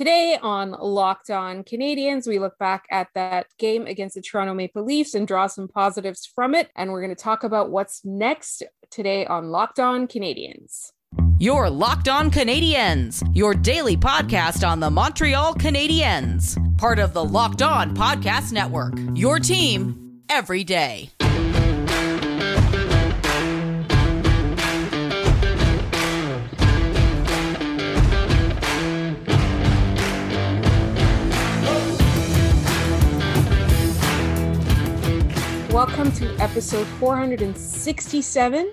Today on Locked On Canadiens, we look back at that game against the Toronto Maple Leafs and draw some positives from it. And we're going to talk about what's next today on Locked On Canadiens. Your Locked On Canadiens, your daily podcast on the Montreal Canadiens, part of the Locked On Podcast Network. Your team every day. Welcome to episode 467.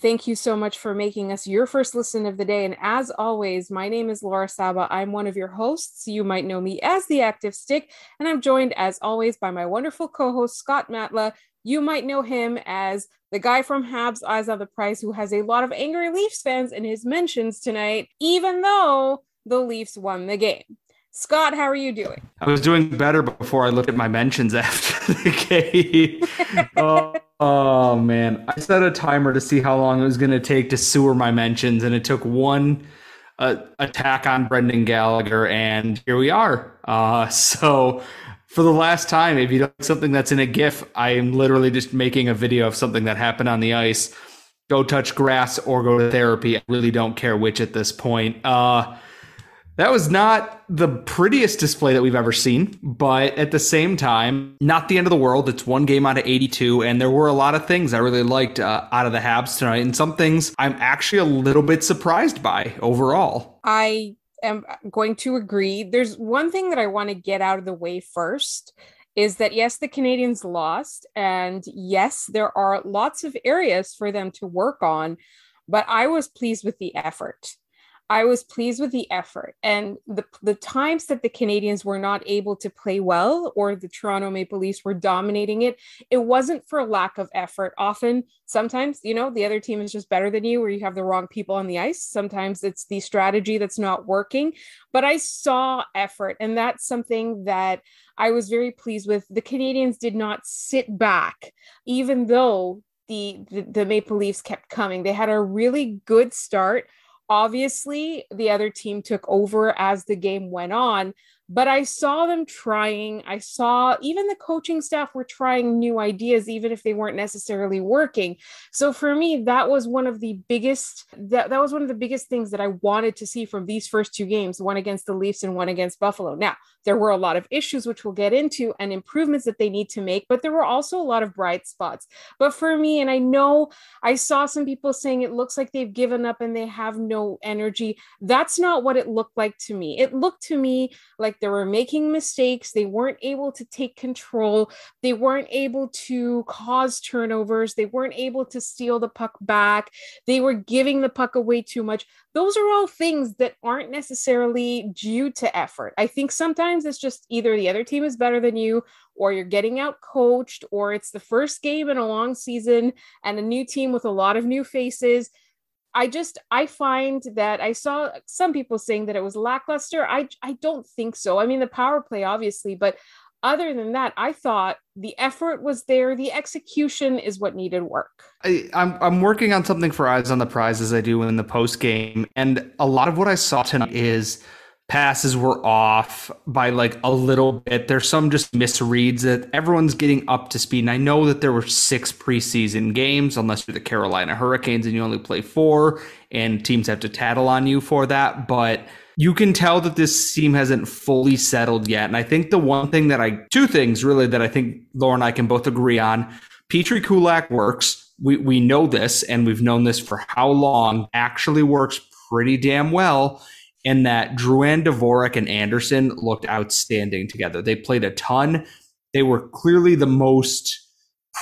Thank you so much for making us your first listen of the day. And as always, my name is Laura Saba. I'm one of your hosts. You might know me as the Active Stick, and I'm joined as always by my wonderful co host, Scott Matla. You might know him as the guy from Habs Eyes on the Prize who has a lot of angry Leafs fans in his mentions tonight, even though the Leafs won the game. Scott, how are you doing? I was doing better before I looked at my mentions after the game. oh, oh, man. I set a timer to see how long it was going to take to sewer my mentions, and it took one uh, attack on Brendan Gallagher, and here we are. Uh, so, for the last time, if you don't like something that's in a GIF, I am literally just making a video of something that happened on the ice. Go touch grass or go to therapy. I really don't care which at this point. Uh, that was not the prettiest display that we've ever seen, but at the same time, not the end of the world. It's one game out of 82, and there were a lot of things I really liked uh, out of the Habs tonight, and some things I'm actually a little bit surprised by overall. I am going to agree. There's one thing that I want to get out of the way first is that yes, the Canadiens lost, and yes, there are lots of areas for them to work on, but I was pleased with the effort. I was pleased with the effort and the the times that the Canadiens were not able to play well or the Toronto Maple Leafs were dominating it. It wasn't for lack of effort. Often, sometimes, you know, the other team is just better than you or you have the wrong people on the ice. Sometimes it's the strategy that's not working. But I saw effort, and that's something that I was very pleased with. The Canadiens did not sit back, even though the, the, the Maple Leafs kept coming. They had a really good start obviously the other team took over as the game went on but I saw them trying. I saw even the coaching staff were trying new ideas, even if they weren't necessarily working. So for me, that was one of the biggest that, that was one of the biggest things that I wanted to see from these first two games, one against the Leafs and one against Buffalo. Now, there were a lot of issues which we'll get into and improvements that they need to make, but there were also a lot of bright spots. But for me, and I know I saw some people saying it looks like they've given up and they have no energy. That's not what it looked like to me. It looked to me like they were making mistakes. They weren't able to take control. They weren't able to cause turnovers. They weren't able to steal the puck back. They were giving the puck away too much. Those are all things that aren't necessarily due to effort. I think sometimes it's just either the other team is better than you or you're getting out coached or it's the first game in a long season and a new team with a lot of new faces I just I find that I saw some people saying that it was lackluster. I I don't think so. I mean the power play obviously, but other than that, I thought the effort was there. The execution is what needed work. I, am I'm, I'm working on something for Eyes on the Prize as I do in the post game, and a lot of what I saw tonight is passes were off by like a little bit. There's some just misreads that everyone's getting up to speed. And I know that there were six preseason games, unless you're the Carolina Hurricanes and you only play four, and teams have to tattle on you for that. But you can tell that this team hasn't fully settled yet. And I think the one thing that I, two things really that I think Laura and I can both agree on Petry Kulak works. We, we know this and we've known this for how long, actually works pretty damn well in that Drouin, Dvorak, and Anderson looked outstanding together. They played a ton. They were clearly the most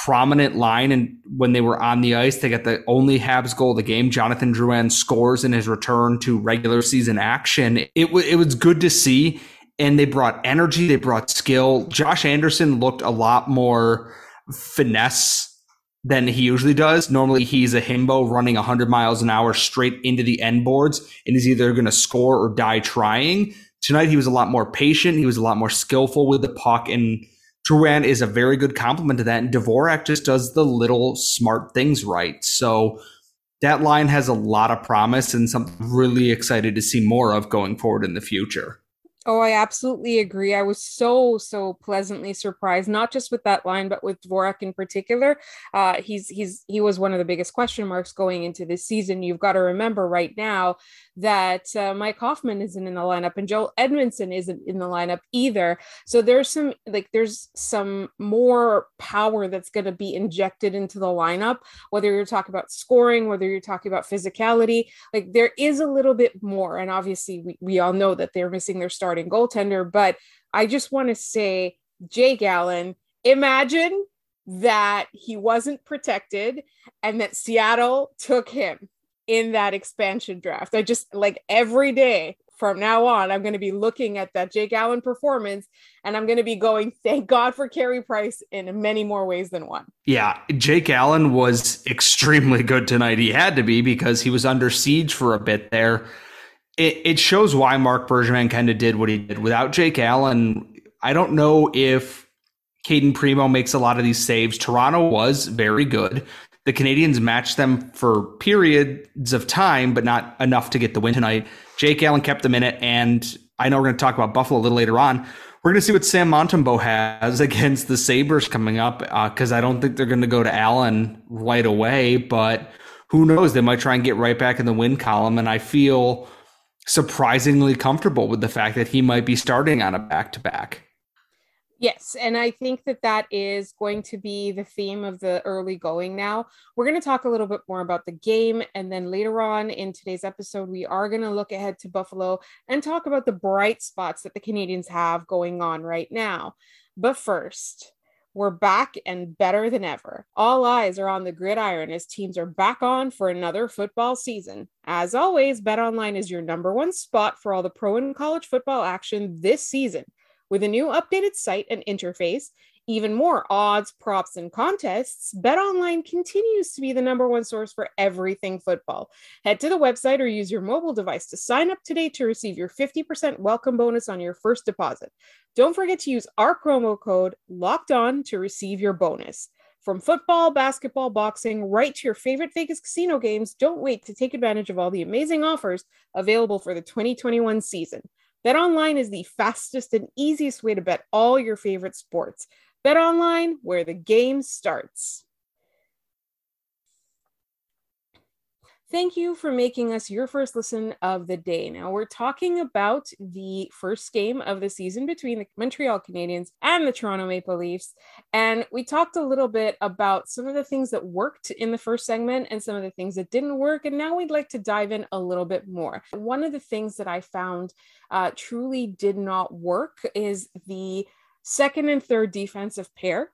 prominent line and when they were on the ice they got the only habs goal of the game jonathan drouin scores in his return to regular season action it, w- it was good to see and they brought energy they brought skill josh anderson looked a lot more finesse than he usually does. Normally, he's a himbo running 100 miles an hour straight into the end boards and he's either going to score or die trying. Tonight, he was a lot more patient. He was a lot more skillful with the puck. And Drouin is a very good complement to that. And Dvorak just does the little smart things right. So that line has a lot of promise and something really excited to see more of going forward in the future. Oh, I absolutely agree. I was so so pleasantly surprised, not just with that line, but with Dvorak in particular. Uh, he's he's he was one of the biggest question marks going into this season. You've got to remember right now that uh, Mike Hoffman isn't in the lineup and Joel Edmundson isn't in the lineup either. So there's some like there's some more power that's going to be injected into the lineup, whether you're talking about scoring, whether you're talking about physicality. Like there is a little bit more, and obviously we, we all know that they're missing their starting goaltender. But I just want to say, Jake Allen, imagine that he wasn't protected and that Seattle took him in that expansion draft. I just like every day from now on, I'm going to be looking at that Jake Allen performance and I'm going to be going, thank God for Carey Price in many more ways than one. Yeah, Jake Allen was extremely good tonight. He had to be because he was under siege for a bit there. It, it shows why Marc Bergevin kind of did what he did. Without Jake Allen, I don't know if Cayden Primeau makes a lot of these saves. Toronto was very good. The Canadians matched them for periods of time, but not enough to get the win tonight. Jake Allen kept them in it, and I know we're going to talk about Buffalo a little later on. We're going to see what Sam Montembeault has against the Sabres coming up because uh, I don't think they're going to go to Allen right away, but who knows? They might try and get right back in the win column, and I feel surprisingly comfortable with the fact that he might be starting on a back to back. Yes, and I think that that is going to be the theme of the early going now. We're going to talk a little bit more about the game, and then later on in today's episode, we are going to look ahead to Buffalo and talk about the bright spots that the Canadiens have going on right now. But first, we're back and better than ever. All eyes are on the gridiron as teams are back on for another football season. As always, BetOnline is your number one spot for all the pro and college football action this season. With a new updated site and interface, even more odds, props, and contests, BetOnline continues to be the number one source for everything football. Head to the website or use your mobile device to sign up today to receive your 50% welcome bonus on your first deposit. Don't forget to use our promo code LOCKED ON to receive your bonus. From football, basketball, boxing, right to your favorite Vegas casino games, don't wait to take advantage of all the amazing offers available for the 2021 season. BetOnline is the fastest and easiest way to bet all your favorite sports. BetOnline, where the game starts. Thank you for making us your first listen of the day. Now, we're talking about the first game of the season between the Montreal Canadiens and the Toronto Maple Leafs. And we talked a little bit about some of the things that worked in the first segment and some of the things that didn't work. And now we'd like to dive in a little bit more. One of the things that I found uh, truly did not work is the second and third defensive pair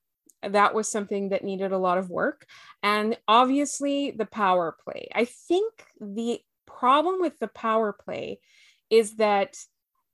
that was something that needed a lot of work. And obviously, the power play. I think the problem with the power play is that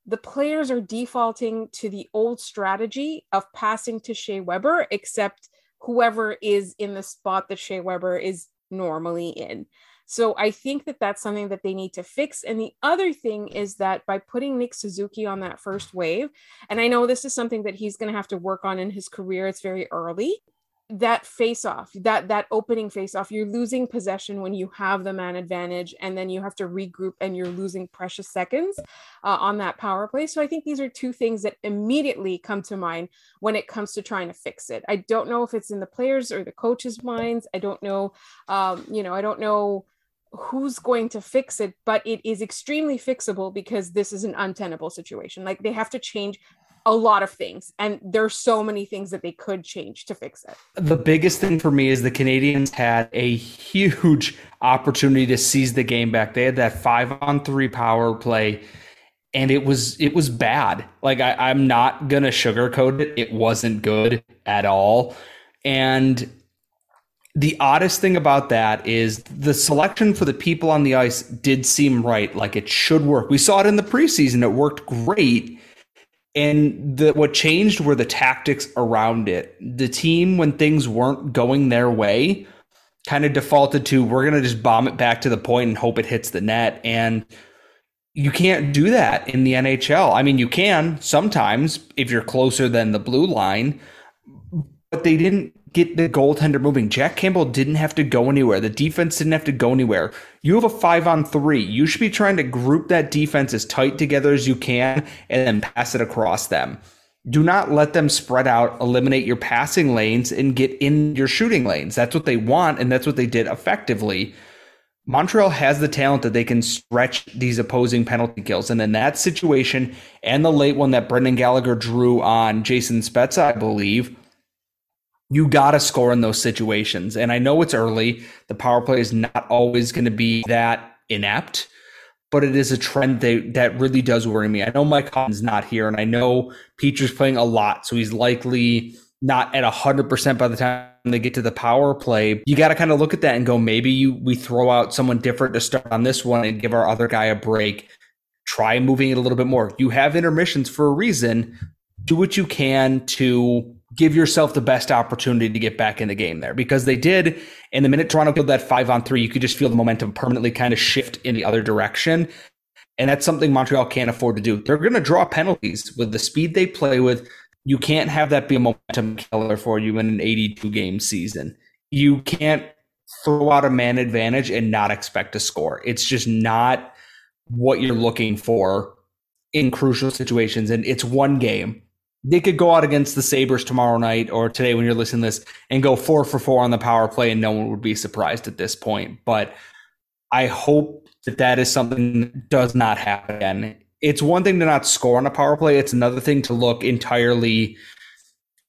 the players are defaulting to the old strategy of passing to Shea Weber, except whoever is in the spot that Shea Weber is normally in. So I think that that's something that they need to fix. And the other thing is that by putting Nick Suzuki on that first wave, and I know this is something that he's going to have to work on in his career, it's very early. That face off, that that opening face off, you're losing possession when you have the man advantage, and then you have to regroup, and you're losing precious seconds uh, on that power play. So I think these are two things that immediately come to mind when it comes to trying to fix it. I don't know if it's in the players or the coaches' minds. I don't know. Um, you know, I don't know who's going to fix it but it is extremely fixable because this is an untenable situation. Like they have to change a lot of things and there's so many things that they could change to fix it. The biggest thing for me is the canadiens had a huge opportunity to seize the game back. They had that five on three power play and it was it was bad. Like I, i'm not gonna sugarcoat it. It wasn't good at all. And the oddest thing about that is the selection for the people on the ice did seem right, like it should work. We saw it in the preseason; it worked great. And the, what changed were the tactics around it. The team, when things weren't going their way, kind of defaulted to we're going to just bomb it back to the point and hope it hits the net. And you can't do that in the NHL. I mean, you can sometimes if you're closer than the blue line, but they didn't get the goaltender moving. Jack Campbell didn't have to go anywhere. The defense didn't have to go anywhere. You have a five on three. You should be trying to group that defense as tight together as you can and then pass it across them. Do not let them spread out, eliminate your passing lanes, and get in your shooting lanes. That's what they want, and that's what they did effectively. Montreal has the talent that they can stretch these opposing penalty kills. And in that situation, and the late one that Brendan Gallagher drew on Jason Spezza, I believe, you got to score in those situations. And I know it's early. The power play is not always going to be that inept, but it is a trend that, that really does worry me. I know Mike Hutton's not here, and I know Petry's playing a lot, so he's likely not at 100% by the time they get to the power play. You got to kind of look at that and go, maybe you, we throw out someone different to start on this one and give our other guy a break. Try moving it a little bit more. You have intermissions for a reason. Do what you can to give yourself the best opportunity to get back in the game there because they did. And the minute Toronto killed that five on three, you could just feel the momentum permanently kind of shift in the other direction. And that's something Montreal can't afford to do. They're going to draw penalties with the speed they play with. You can't have that be a momentum killer for you in an 82 game season. You can't throw out a man advantage and not expect to score. It's just not what you're looking for in crucial situations. And it's one game they could go out against the Sabres tomorrow night or today when you're listening to this and go four for four on the power play, and no one would be surprised at this point. But I hope that that is something that does not happen. It's one thing to not score on a power play, it's another thing to look entirely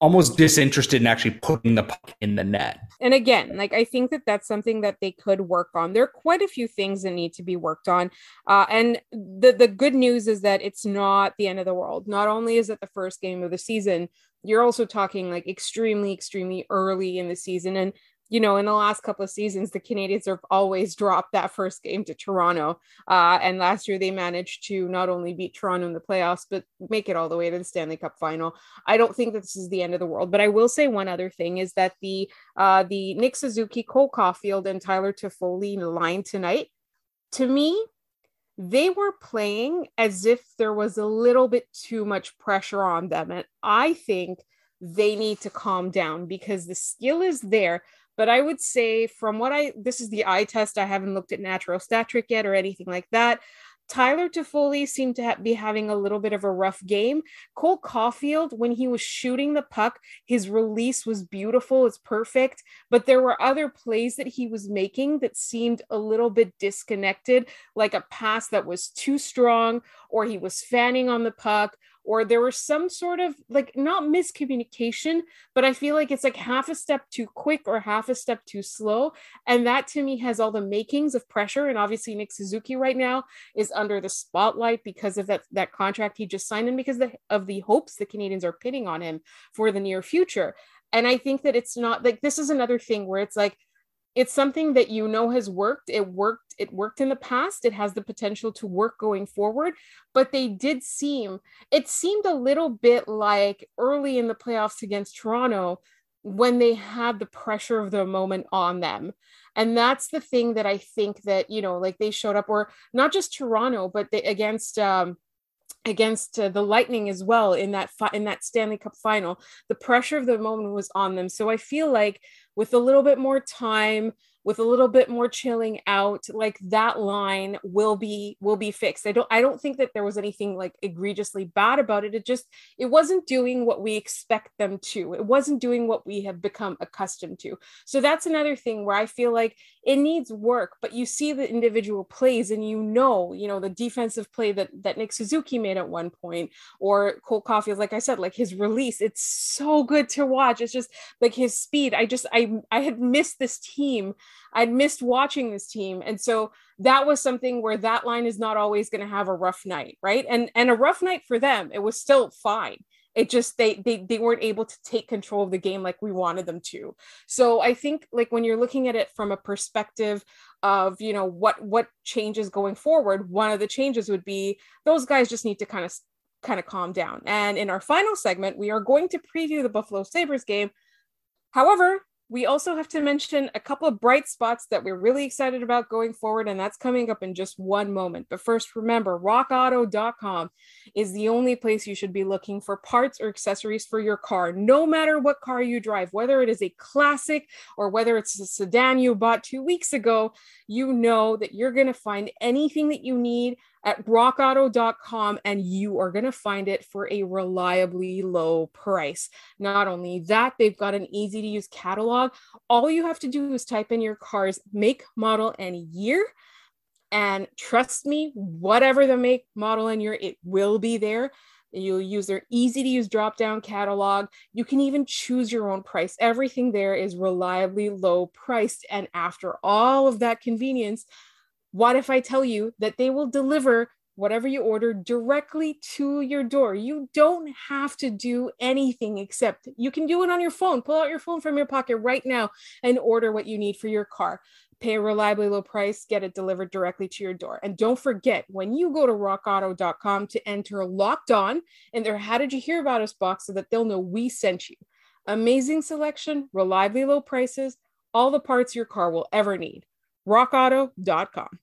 almost disinterested in actually putting the puck in the net. And again, like I think that that's something that they could work on. There are quite a few things that need to be worked on. Uh, and the the good news is that it's not the end of the world. Not only is it the first game of the season, you're also talking like extremely extremely early in the season and you know, in the last couple of seasons, the Canadiens have always dropped that first game to Toronto. Uh, and last year, they managed to not only beat Toronto in the playoffs, but make it all the way to the Stanley Cup final. I don't think that this is the end of the world, but I will say one other thing is that the uh, the Nick Suzuki, Cole Caufield, and Tyler Toffoli line tonight, to me, they were playing as if there was a little bit too much pressure on them. And I think they need to calm down because the skill is there but I would say, from what I this is the eye test, I haven't looked at natural stat trick yet or anything like that. Tyler Toffoli seemed to ha- be having a little bit of a rough game. Cole Caufield, when he was shooting the puck, his release was beautiful, it's perfect. But there were other plays that he was making that seemed a little bit disconnected, like a pass that was too strong, or he was fanning on the puck, or there was some sort of like not miscommunication, but I feel like it's like half a step too quick or half a step too slow. And that to me has all the makings of pressure. And obviously, Nick Suzuki right now is under the spotlight because of that, that contract he just signed and because the, of the hopes the Canadiens are pitting on him for the near future. And I think that it's not like this is another thing where it's like, it's something that you know has worked. It worked it worked in the past. It has the potential to work going forward but they did seem it seemed a little bit like early in the playoffs against toronto when they had the pressure of the moment on them. And that's the thing that i think that you know like they showed up or not just toronto but they, against um against uh, the lightning as well in that fi- in that stanley cup final. The pressure of the moment was on them. So i feel like with a little bit more time with a little bit more chilling out like that line will be will be fixed. I don't i don't think that there was anything like egregiously bad about it. It just it wasn't doing what we expect them to. It wasn't doing what we have become accustomed to. So that's another thing where i feel like it needs work but you see the individual plays and you know you know the defensive play that that nick suzuki made at one point or cole caufield like i said like his release. It's so good to watch. It's just like his speed. I just i i had missed this team I'd missed watching this team. And so that was something where that line is not always going to have a rough night, right? And and a rough night for them, it was still fine. It just they they they weren't able to take control of the game like we wanted them to. So I think like when you're looking at it from a perspective of, you know, what what changes going forward, one of the changes would be those guys just need to kind of kind of calm down. And in our final segment, we are going to preview the Buffalo Sabres game. However, we also have to mention a couple of bright spots that we're really excited about going forward, and that's coming up in just one moment. But first, remember rockauto.com is the only place you should be looking for parts or accessories for your car, no matter what car you drive, whether it is a classic or whether it's a sedan you bought two weeks ago, you know that you're going to find anything that you need at rockauto.com and you are going to find it for a reliably low price. Not only that, they've got an easy to use catalog. All you have to do is type in your car's make, model, and year. And trust me, whatever the make, model, and year, it will be there. You'll use their easy to use drop down catalog. You can even choose your own price. Everything there is reliably low priced. And after all of that convenience, what if I tell you that they will deliver whatever you order directly to your door? You don't have to do anything except you can do it on your phone. Pull out your phone from your pocket right now and order what you need for your car. Pay a reliably low price, get it delivered directly to your door. And don't forget, when you go to rockauto.com to enter locked on in their How Did You Hear About Us box so that they'll know we sent you. Amazing selection, reliably low prices, all the parts your car will ever need rockauto.com.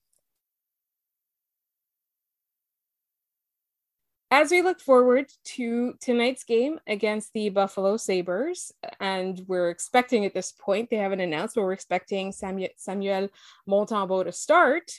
As we look forward to tonight's game against the Buffalo Sabres, and we're expecting at this point, they haven't announced, but we're expecting Samuel, Samuel Montembeault to start.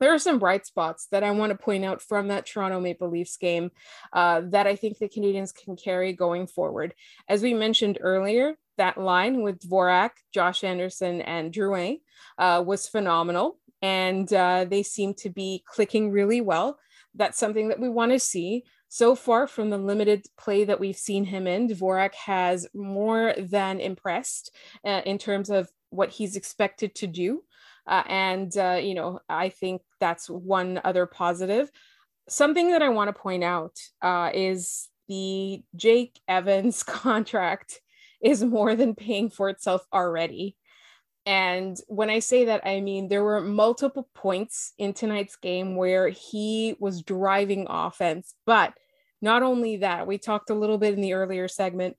There are some bright spots that I want to point out from that Toronto Maple Leafs game uh, that I think the Canadiens can carry going forward. As we mentioned earlier, that line with Dvorak, Josh Anderson, and Drouin uh, was phenomenal. And uh, they seem to be clicking really well. That's something that we want to see. So far, from the limited play that we've seen him in, Dvorak has more than impressed uh, in terms of what he's expected to do. Uh, and, uh, you know, I think that's one other positive. Something that I want to point out uh, is the Jake Evans contract is more than paying for itself already. And when I say that, I mean there were multiple points in tonight's game where he was driving offense. But not only that, we talked a little bit in the earlier segment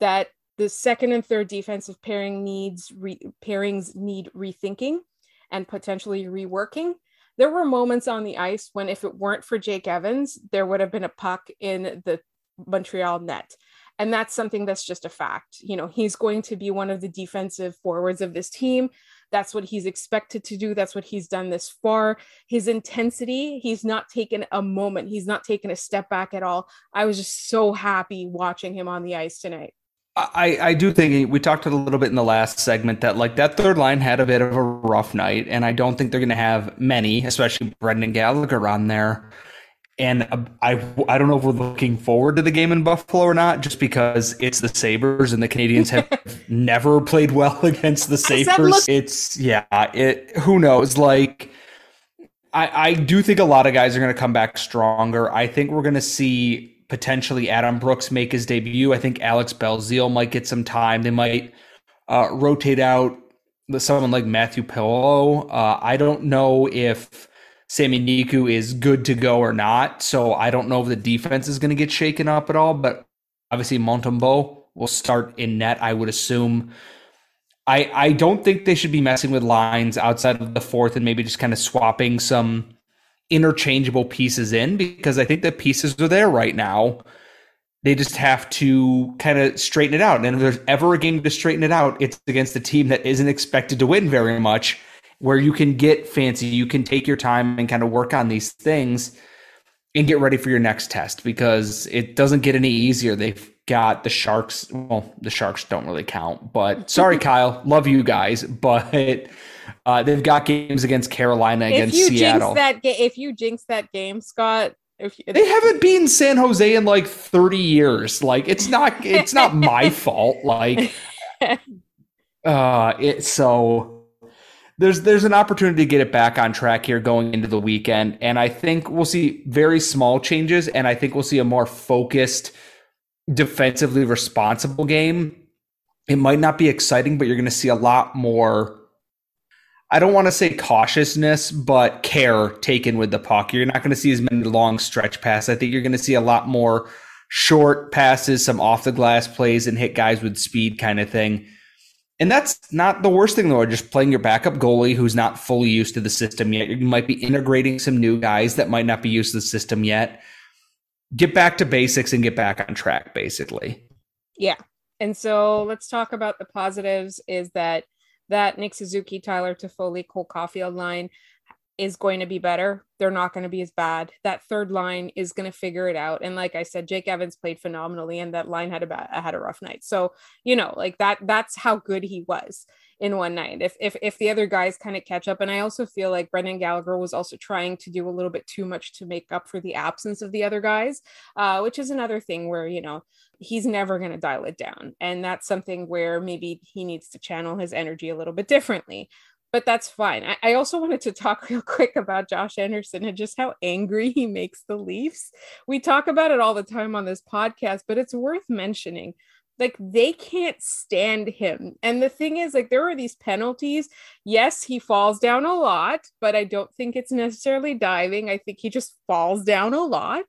that the second and third defensive pairing needs re- pairings need rethinking and potentially reworking. There were moments on the ice when, if it weren't for Jake Evans, there would have been a puck in the Montreal net. And that's something that's just a fact. You know, he's going to be one of the defensive forwards of this team. That's what he's expected to do. That's what he's done this far. His intensity, he's not taken a moment, he's not taken a step back at all. I was just so happy watching him on the ice tonight. I, I do think we talked a little bit in the last segment that like that third line had a bit of a rough night, and I don't think they're going to have many, especially Brendan Gallagher on there. And uh, I, I don't know if we're looking forward to the game in Buffalo or not, just because it's the Sabres and the Canadiens have never played well against the Sabres. It's yeah, it who knows? Like I, I do think a lot of guys are going to come back stronger. I think we're going to see potentially Adam Brooks make his debut. I think Alex Belzile might get some time. They might uh, rotate out someone like Mathieu Perreault. Uh, I don't know if Sami Niku is good to go or not. So I don't know if the defense is going to get shaken up at all. But obviously, Montembeault will start in net, I would assume. I, I don't think they should be messing with lines outside of the fourth and maybe just kind of swapping some interchangeable pieces in because I think the pieces are there right now. They just have to kind of straighten it out. And if there's ever a game to straighten it out, it's against a team that isn't expected to win very much where you can get fancy, you can take your time and kind of work on these things and get ready for your next test because it doesn't get any easier. They've got the Sharks. Well, the Sharks don't really count, but sorry, Kyle, love you guys, but uh, they've got games against Carolina, against Seattle. That ga- if you jinx that game, Scott, if you, they haven't beaten San Jose in like 30 years. Like it's not it's not my fault. Like uh it's so there's there's an opportunity to get it back on track here going into the weekend, and I think we'll see very small changes, and I think we'll see a more focused, defensively responsible game. It might not be exciting, but you're going to see a lot more. I don't want to say cautiousness, but care taken with the puck. You're not going to see as many long stretch passes. I think you're going to see a lot more short passes, some off the glass plays, and hit guys with speed kind of thing And that's not the worst thing, though. Just playing your backup goalie who's not fully used to the system yet. You might be integrating some new guys that might not be used to the system yet. Get back to basics and get back on track, basically. Yeah. And so let's talk about the positives is that that Nick Suzuki, Tyler Toffoli, Cole Caufield line is going to be better. They're not going to be as bad. That third line is going to figure it out. And like I said, Jake Evans played phenomenally, and that line had a bad, had a rough night. So you know, like that. That's how good he was in one night. If if if the other guys kind of catch up, and I also feel like Brendan Gallagher was also trying to do a little bit too much to make up for the absence of the other guys, uh, which is another thing where you know he's never going to dial it down, and that's something where maybe he needs to channel his energy a little bit differently but that's fine. I, I, also wanted to talk real quick about Josh Anderson and just how angry he makes the Leafs. We talk about it all the time on this podcast, but it's worth mentioning. Like they can't stand him. And the thing is, like, there are these penalties. Yes, he falls down a lot, but I don't think it's necessarily diving. I think he just falls down a lot.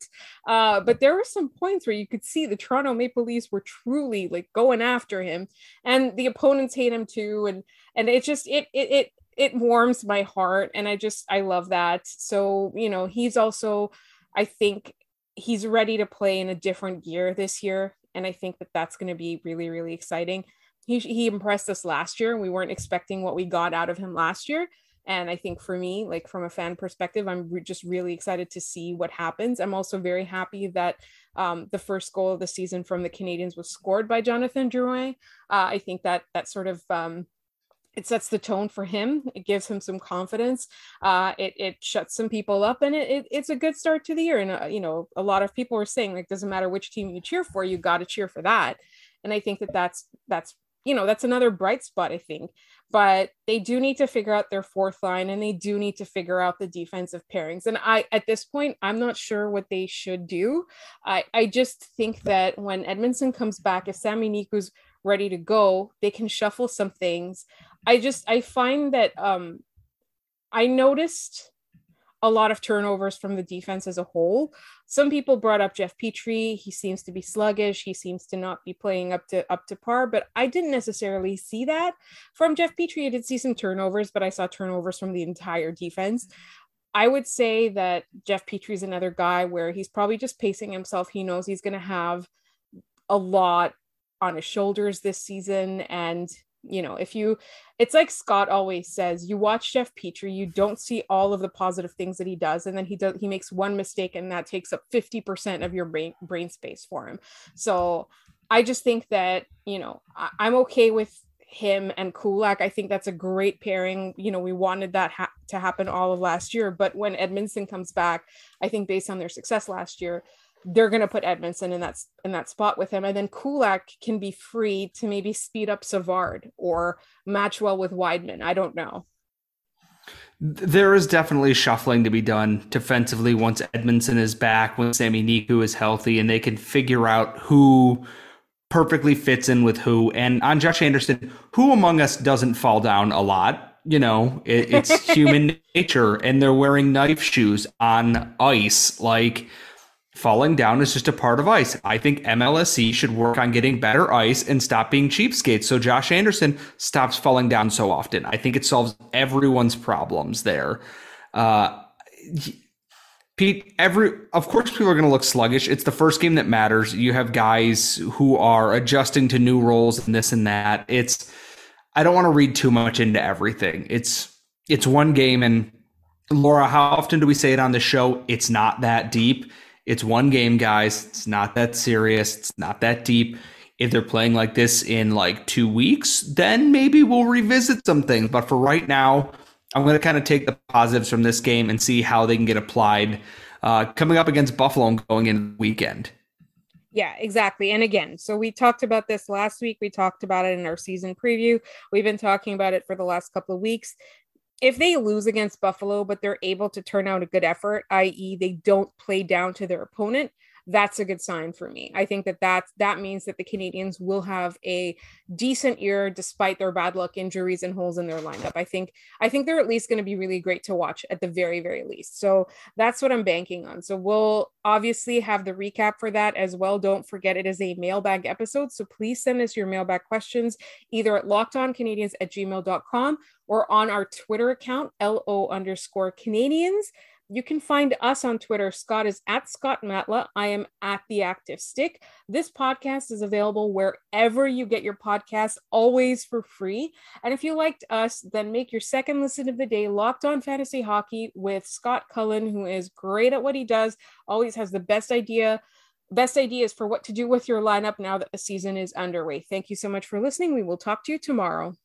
Uh, but there were some points where you could see the Toronto Maple Leafs were truly like going after him, and the opponents hate him too. And and it just it it it it warms my heart and i just i love that so you know he's also i think he's ready to play in a different gear this year and i think that that's going to be really really exciting. He, he impressed us last year and we weren't expecting what we got out of him last year. And i think for me like from a fan perspective i'm re- just really excited to see what happens. I'm also very happy that um, the first goal of the season from the canadiens was scored by jonathan drouin. Uh, i think that that sort of um, it sets the tone for him. It gives him some confidence. Uh, it it shuts some people up, and it, it it's a good start to the year. And uh, you know, a lot of people are saying like, doesn't matter which team you cheer for, you got to cheer for that. And I think that that's that's you know that's another bright spot. I think, but they do need to figure out their fourth line, and they do need to figure out the defensive pairings. And I at this point, I'm not sure what they should do. I I just think that when Edmundson comes back, if Sami Niku's ready to go, they can shuffle some things. I just I find that um I noticed a lot of turnovers from the defense as a whole. Some people brought up Jeff Petry. He seems to be sluggish. He seems to not be playing up to up to par, but I didn't necessarily see that from Jeff Petry. I did see some turnovers, but I saw turnovers from the entire defense. I would say that Jeff Petry is another guy where he's probably just pacing himself. He knows he's going to have a lot on his shoulders this season and you know if you it's like scott always says you watch jeff petry you don't see all of the positive things that he does and then he does he makes one mistake and that takes up 50% of your brain brain space for him so i just think that you know I, i'm okay with him and Kulak. I think that's a great pairing. You know, we wanted that ha- to happen all of last year, but when Edmundson comes back, I think based on their success last year, they're going to put Edmundson in that in that spot with him, and then Kulak can be free to maybe speed up Savard or match well with Wideman. I don't know. There is definitely shuffling to be done defensively once Edmundson is back, when Sami Niku is healthy, and they can figure out who perfectly fits in with who. And on Josh Anderson, who among us doesn't fall down a lot? You know, it, it's human nature, and they're wearing knife shoes on ice. Like, falling down is just a part of ice. I think MLSE should work on getting better ice and stop being cheapskates so Josh Anderson stops falling down so often. I think it solves everyone's problems there. Uh, Pete, every of course people are going to look sluggish. It's the first game that matters. You have guys who are adjusting to new roles and this and that. It's I don't want to read too much into everything. It's it's one game and Laura, how often do we say it on the show? It's not that deep it's one game, guys. It's not that serious. It's not that deep. If they're playing like this in like two weeks, then maybe we'll revisit some things. But for right now, I'm going to kind of take the positives from this game and see how they can get applied uh, coming up against Buffalo and going into the weekend. Yeah, exactly. And again, so we talked about this last week. We talked about it in our season preview. We've been talking about it for the last couple of weeks if they lose against Buffalo, but they're able to turn out a good effort, i.e., they don't play down to their opponent, that's a good sign for me. I think that that, that means that the Canadiens will have a decent year despite their bad luck injuries and holes in their lineup. I think I think they're at least going to be really great to watch at the very very least. So that's what I'm banking on. So we'll obviously have the recap for that as well. Don't forget it is a mailbag episode. So please send us your mailbag questions either at lockedoncanadiens at gmail.com or on our Twitter account, LO underscore Canadiens. You can find us on Twitter. Scott is at Scott Matla. I am at The Active Stick. This podcast is available wherever you get your podcast, always for free. And if you liked us, then make your second listen of the day Locked On Fantasy Hockey with Scott Cullen, who is great at what he does, always has the best idea. Best ideas for what to do with your lineup now that the season is underway. Thank you so much for listening. We will talk to you tomorrow.